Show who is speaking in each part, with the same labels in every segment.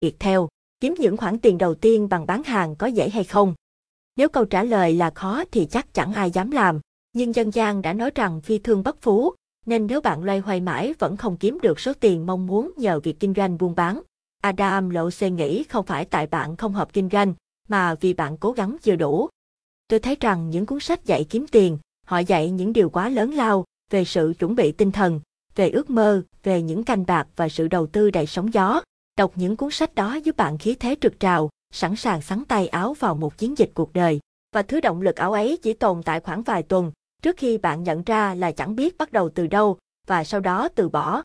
Speaker 1: Viettel, kiếm những khoản tiền đầu tiên bằng bán hàng có dễ hay không? Nếu câu trả lời là khó thì chắc chẳng ai dám làm, nhưng dân gian đã nói rằng phi thương bất phú, nên nếu bạn loay hoay mãi vẫn không kiếm được số tiền mong muốn nhờ việc kinh doanh buôn bán. Adam Lộ Xê nghĩ không phải tại bạn không hợp kinh doanh, mà vì bạn cố gắng chưa đủ. Tôi thấy rằng những cuốn sách dạy kiếm tiền, họ dạy những điều quá lớn lao về sự chuẩn bị tinh thần, về ước mơ, về những canh bạc và sự đầu tư đầy sóng gió. Đọc những cuốn sách đó giúp bạn khí thế trực trào, sẵn sàng sắn tay áo vào một chiến dịch cuộc đời. Và thứ động lực áo ấy chỉ tồn tại khoảng vài tuần, trước khi bạn nhận ra là chẳng biết bắt đầu từ đâu, và sau đó từ bỏ.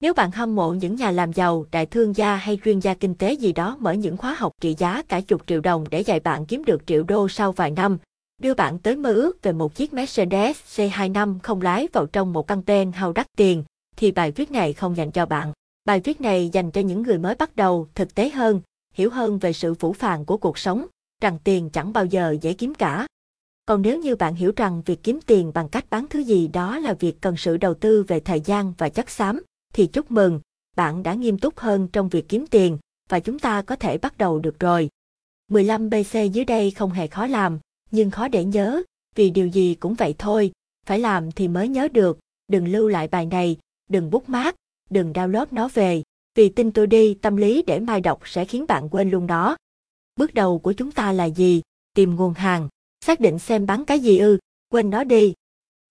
Speaker 1: Nếu bạn hâm mộ những nhà làm giàu, đại thương gia hay chuyên gia kinh tế gì đó mở những khóa học trị giá cả chục triệu đồng để dạy bạn kiếm được triệu đô sau vài năm, đưa bạn tới mơ ước về một chiếc Mercedes C25 không lái vào trong một căn tên hao đắt tiền, thì bài viết này không dành cho bạn. Bài viết này dành cho những người mới bắt đầu, thực tế hơn, hiểu hơn về sự phủ phàng của cuộc sống, rằng tiền chẳng bao giờ dễ kiếm cả. Còn nếu như bạn hiểu rằng việc kiếm tiền bằng cách bán thứ gì đó là việc cần sự đầu tư về thời gian và chất xám, thì chúc mừng, bạn đã nghiêm túc hơn trong việc kiếm tiền, và chúng ta có thể bắt đầu được rồi. 15 BC dưới đây không hề khó làm, nhưng khó để nhớ, vì điều gì cũng vậy thôi, phải làm thì mới nhớ được, đừng lưu lại bài này, đừng bút mát, đừng download nó về, vì tin tôi đi tâm lý để mai đọc sẽ khiến bạn quên luôn đó. Bước đầu của chúng ta là gì? Tìm nguồn hàng, xác định xem bán cái gì ư, quên nó đi.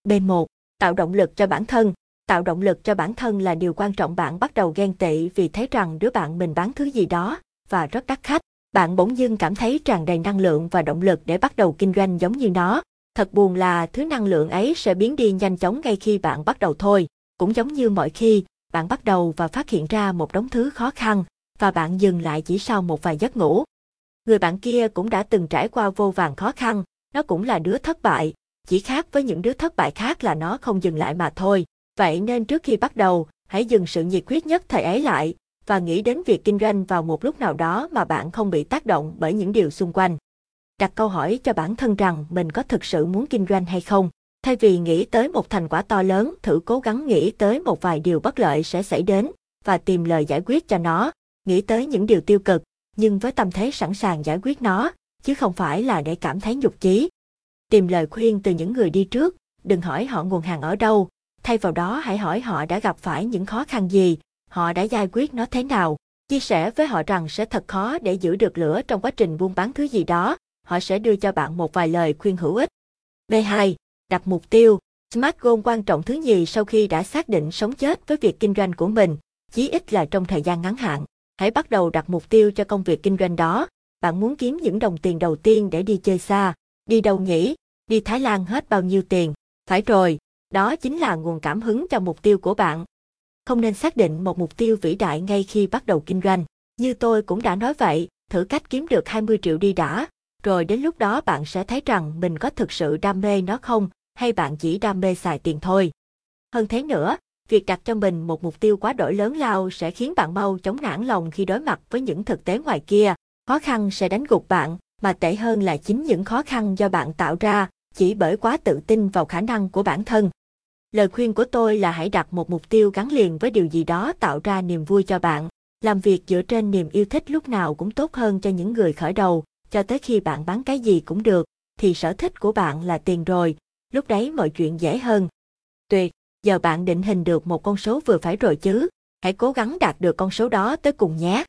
Speaker 1: B1. Tạo động lực cho bản thân. Tạo động lực cho bản thân là điều quan trọng bạn bắt đầu ghen tị vì thấy rằng đứa bạn mình bán thứ gì đó và rất đắt khách. Bạn bỗng dưng cảm thấy tràn đầy năng lượng và động lực để bắt đầu kinh doanh giống như nó. Thật buồn là thứ năng lượng ấy sẽ biến đi nhanh chóng ngay khi bạn bắt đầu thôi. Cũng giống như mọi khi, bạn bắt đầu và phát hiện ra một đống thứ khó khăn, và bạn dừng lại chỉ sau một vài giấc ngủ. Người bạn kia cũng đã từng trải qua vô vàng khó khăn, nó cũng là đứa thất bại, chỉ khác với những đứa thất bại khác là nó không dừng lại mà thôi. Vậy nên trước khi bắt đầu, hãy dừng sự nhiệt huyết nhất thời ấy lại và nghĩ đến việc kinh doanh vào một lúc nào đó mà bạn không bị tác động bởi những điều xung quanh. Đặt câu hỏi cho bản thân rằng mình có thực sự muốn kinh doanh hay không. Thay vì nghĩ tới một thành quả to lớn, thử cố gắng nghĩ tới một vài điều bất lợi sẽ xảy đến và tìm lời giải quyết cho nó, nghĩ tới những điều tiêu cực, nhưng với tâm thế sẵn sàng giải quyết nó, chứ không phải là để cảm thấy nhục chí. Tìm lời khuyên từ những người đi trước, đừng hỏi họ nguồn hàng ở đâu, thay vào đó hãy hỏi họ đã gặp phải những khó khăn gì, họ đã giải quyết nó thế nào. Chia sẻ với họ rằng sẽ thật khó để giữ được lửa trong quá trình buôn bán thứ gì đó, họ sẽ đưa cho bạn một vài lời khuyên hữu ích. B2 đặt mục tiêu. Smart goal quan trọng thứ nhì sau khi đã xác định sống chết với việc kinh doanh của mình, chí ít là trong thời gian ngắn hạn. Hãy bắt đầu đặt mục tiêu cho công việc kinh doanh đó. Bạn muốn kiếm những đồng tiền đầu tiên để đi chơi xa. Đi đâu nhỉ? Đi Thái Lan hết bao nhiêu tiền? Phải rồi, đó chính là nguồn cảm hứng cho mục tiêu của bạn. Không nên xác định một mục tiêu vĩ đại ngay khi bắt đầu kinh doanh. Như tôi cũng đã nói vậy, thử cách kiếm được 20 triệu đi đã, rồi đến lúc đó bạn sẽ thấy rằng mình có thực sự đam mê nó không, hay bạn chỉ đam mê xài tiền thôi. Hơn thế nữa, việc đặt cho mình một mục tiêu quá đổi lớn lao sẽ khiến bạn mau chống nản lòng khi đối mặt với những thực tế ngoài kia. Khó khăn sẽ đánh gục bạn, mà tệ hơn là chính những khó khăn do bạn tạo ra, chỉ bởi quá tự tin vào khả năng của bản thân. Lời khuyên của tôi là hãy đặt một mục tiêu gắn liền với điều gì đó tạo ra niềm vui cho bạn. Làm việc dựa trên niềm yêu thích lúc nào cũng tốt hơn cho những người khởi đầu, cho tới khi bạn bán cái gì cũng được, thì sở thích của bạn là tiền rồi, lúc đấy mọi chuyện dễ hơn. Tuyệt, giờ bạn định hình được một con số vừa phải rồi chứ, hãy cố gắng đạt được con số đó tới cùng nhé.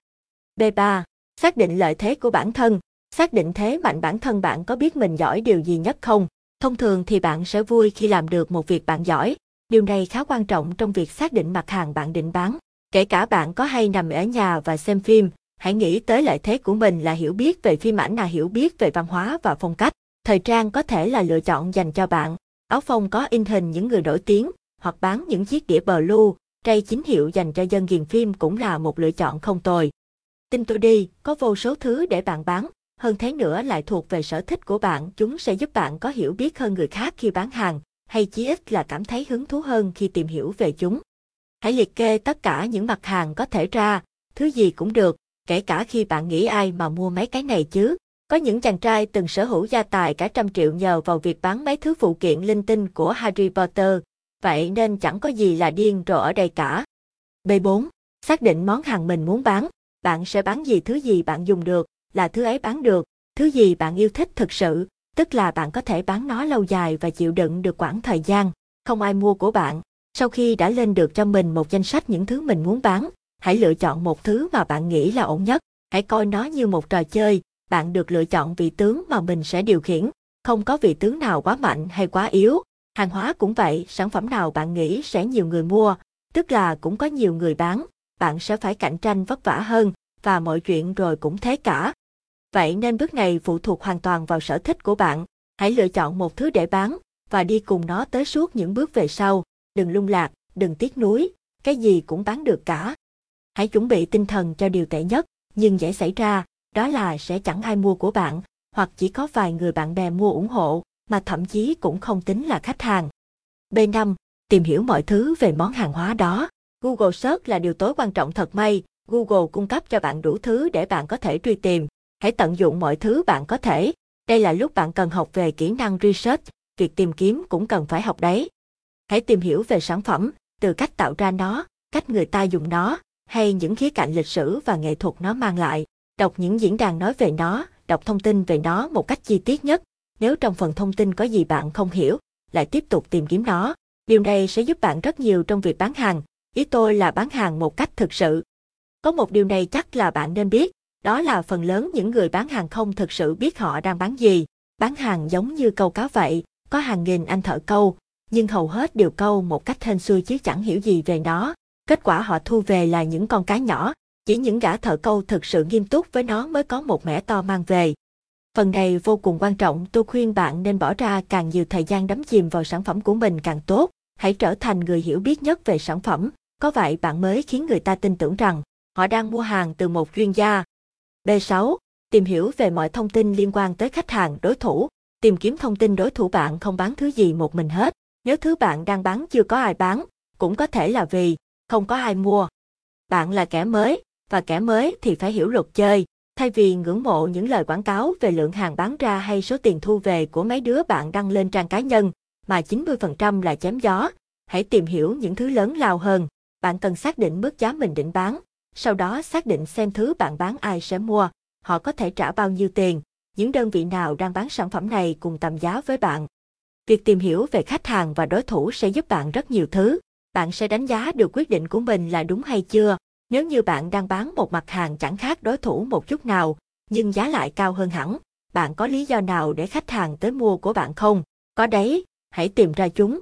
Speaker 1: B3. Xác định lợi thế của bản thân. Xác định thế mạnh bản thân bạn có biết mình giỏi điều gì nhất không? Thông thường thì bạn sẽ vui khi làm được một việc bạn giỏi. Điều này khá quan trọng trong việc xác định mặt hàng bạn định bán. Kể cả bạn có hay nằm ở nhà và xem phim, hãy nghĩ tới lợi thế của mình là hiểu biết về phim ảnh là hiểu biết về văn hóa và phong cách. Thời trang có thể là lựa chọn dành cho bạn. Áo phông có in hình những người nổi tiếng, hoặc bán những chiếc đĩa blue, tray chính hiệu dành cho dân ghiền phim cũng là một lựa chọn không tồi. Tin tôi đi, có vô số thứ để bạn bán, hơn thế nữa lại thuộc về sở thích của bạn, chúng sẽ giúp bạn có hiểu biết hơn người khác khi bán hàng, hay chí ít là cảm thấy hứng thú hơn khi tìm hiểu về chúng. Hãy liệt kê tất cả những mặt hàng có thể ra, thứ gì cũng được, kể cả khi bạn nghĩ ai mà mua mấy cái này chứ. Có những chàng trai từng sở hữu gia tài cả trăm triệu nhờ vào việc bán mấy thứ phụ kiện linh tinh của Harry Potter, vậy nên chẳng có gì là điên rồ ở đây cả. B4. Xác định món hàng mình muốn bán. Bạn sẽ bán gì thứ gì bạn dùng được, là thứ ấy bán được, thứ gì bạn yêu thích thực sự, tức là bạn có thể bán nó lâu dài và chịu đựng được quãng thời gian, không ai mua của bạn. Sau khi đã lên được cho mình một danh sách những thứ mình muốn bán, hãy lựa chọn một thứ mà bạn nghĩ là ổn nhất. Hãy coi nó như một trò chơi, bạn được lựa chọn vị tướng mà mình sẽ điều khiển. Không có vị tướng nào quá mạnh hay quá yếu. Hàng hóa cũng vậy, sản phẩm nào bạn nghĩ sẽ nhiều người mua, tức là cũng có nhiều người bán, bạn sẽ phải cạnh tranh vất vả hơn, và mọi chuyện rồi cũng thế cả. Vậy nên bước này phụ thuộc hoàn toàn vào sở thích của bạn. Hãy lựa chọn một thứ để bán, và đi cùng nó tới suốt những bước về sau. Đừng lung lạc, đừng tiếc nuối, cái gì cũng bán được cả. Hãy chuẩn bị tinh thần cho điều tệ nhất, nhưng dễ xảy ra, đó là sẽ chẳng ai mua của bạn, hoặc chỉ có vài người bạn bè mua ủng hộ, mà thậm chí cũng không tính là khách hàng. B5. Tìm hiểu mọi thứ về món hàng hóa đó. Google Search là điều tối quan trọng thật may, Google cung cấp cho bạn đủ thứ để bạn có thể truy tìm. Hãy tận dụng mọi thứ bạn có thể. Đây là lúc bạn cần học về kỹ năng research, việc tìm kiếm cũng cần phải học đấy. Hãy tìm hiểu về sản phẩm, từ cách tạo ra nó, cách người ta dùng nó, hay những khía cạnh lịch sử và nghệ thuật nó mang lại. Đọc những diễn đàn nói về nó, đọc thông tin về nó một cách chi tiết nhất. Nếu trong phần thông tin có gì bạn không hiểu, lại tiếp tục tìm kiếm nó. Điều này sẽ giúp bạn rất nhiều trong việc bán hàng. Ý tôi là bán hàng một cách thực sự. Có một điều này chắc là bạn nên biết, đó là phần lớn những người bán hàng không thực sự biết họ đang bán gì. Bán hàng giống như câu cá vậy, có hàng nghìn anh thợ câu, nhưng hầu hết đều câu một cách hên xui chứ chẳng hiểu gì về nó. Kết quả họ thu về là những con cá nhỏ, chỉ những gã thợ câu thực sự nghiêm túc với nó mới có một mẻ to mang về. Phần này vô cùng quan trọng, tôi khuyên bạn nên bỏ ra càng nhiều thời gian đắm chìm vào sản phẩm của mình càng tốt. Hãy trở thành người hiểu biết nhất về sản phẩm, có vậy bạn mới khiến người ta tin tưởng rằng họ đang mua hàng từ một chuyên gia. B6. Tìm hiểu về mọi thông tin liên quan tới khách hàng, đối thủ. Tìm kiếm thông tin đối thủ bạn không bán thứ gì một mình hết. Nếu thứ bạn đang bán chưa có ai bán, cũng có thể là vì không có ai mua. Bạn là kẻ mới, và kẻ mới thì phải hiểu luật chơi. Thay vì ngưỡng mộ những lời quảng cáo về lượng hàng bán ra hay số tiền thu về của mấy đứa bạn đăng lên trang cá nhân, mà 90% là chém gió, hãy tìm hiểu những thứ lớn lao hơn. Bạn cần xác định mức giá mình định bán, sau đó xác định xem thứ bạn bán ai sẽ mua, họ có thể trả bao nhiêu tiền, những đơn vị nào đang bán sản phẩm này cùng tầm giá với bạn. Việc tìm hiểu về khách hàng và đối thủ sẽ giúp bạn rất nhiều thứ. Bạn sẽ đánh giá được quyết định của mình là đúng hay chưa. Nếu như bạn đang bán một mặt hàng chẳng khác đối thủ một chút nào, nhưng giá lại cao hơn hẳn, bạn có lý do nào để khách hàng tới mua của bạn không? Có đấy, hãy tìm ra chúng.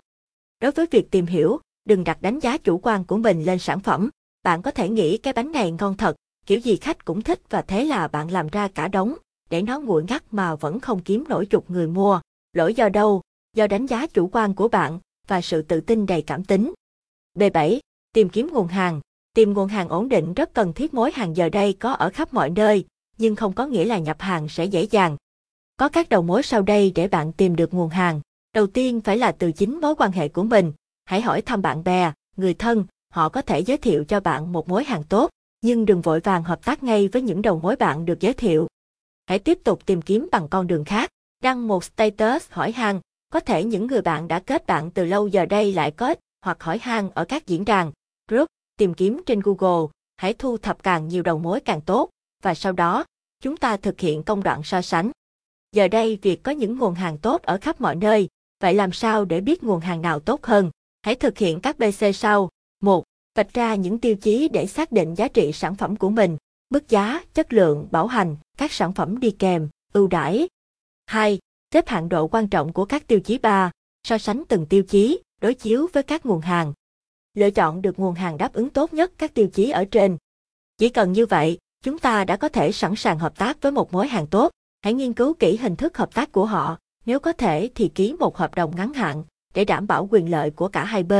Speaker 1: Đối với việc tìm hiểu, đừng đặt đánh giá chủ quan của mình lên sản phẩm. Bạn có thể nghĩ cái bánh này ngon thật, kiểu gì khách cũng thích và thế là bạn làm ra cả đống, để nó nguội ngắt mà vẫn không kiếm nổi chục người mua. Lỗi do đâu? Do đánh giá chủ quan của bạn và sự tự tin đầy cảm tính. B7. Tìm kiếm nguồn hàng. Tìm nguồn hàng ổn định rất cần thiết mối hàng giờ đây có ở khắp mọi nơi, nhưng không có nghĩa là nhập hàng sẽ dễ dàng. Có các đầu mối sau đây để bạn tìm được nguồn hàng. Đầu tiên phải là từ chính mối quan hệ của mình. Hãy hỏi thăm bạn bè, người thân, họ có thể giới thiệu cho bạn một mối hàng tốt, nhưng đừng vội vàng hợp tác ngay với những đầu mối bạn được giới thiệu. Hãy tiếp tục tìm kiếm bằng con đường khác. Đăng một status hỏi hàng, có thể những người bạn đã kết bạn từ lâu giờ đây lại kết, hoặc hỏi han ở các diễn đàn, group, tìm kiếm trên Google, hãy thu thập càng nhiều đầu mối càng tốt, và sau đó, chúng ta thực hiện công đoạn so sánh. Giờ đây việc có những nguồn hàng tốt ở khắp mọi nơi, vậy làm sao để biết nguồn hàng nào tốt hơn? Hãy thực hiện các BC sau. 1. Vạch ra những tiêu chí để xác định giá trị sản phẩm của mình, mức giá, chất lượng, bảo hành, các sản phẩm đi kèm, ưu đãi. 2. Xếp hạng độ quan trọng của các tiêu chí 3, so sánh từng tiêu chí, đối chiếu với các nguồn hàng. Lựa chọn được nguồn hàng đáp ứng tốt nhất các tiêu chí ở trên. Chỉ cần như vậy, chúng ta đã có thể sẵn sàng hợp tác với một mối hàng tốt. Hãy nghiên cứu kỹ hình thức hợp tác của họ, nếu có thể thì ký một hợp đồng ngắn hạn để đảm bảo quyền lợi của cả hai bên.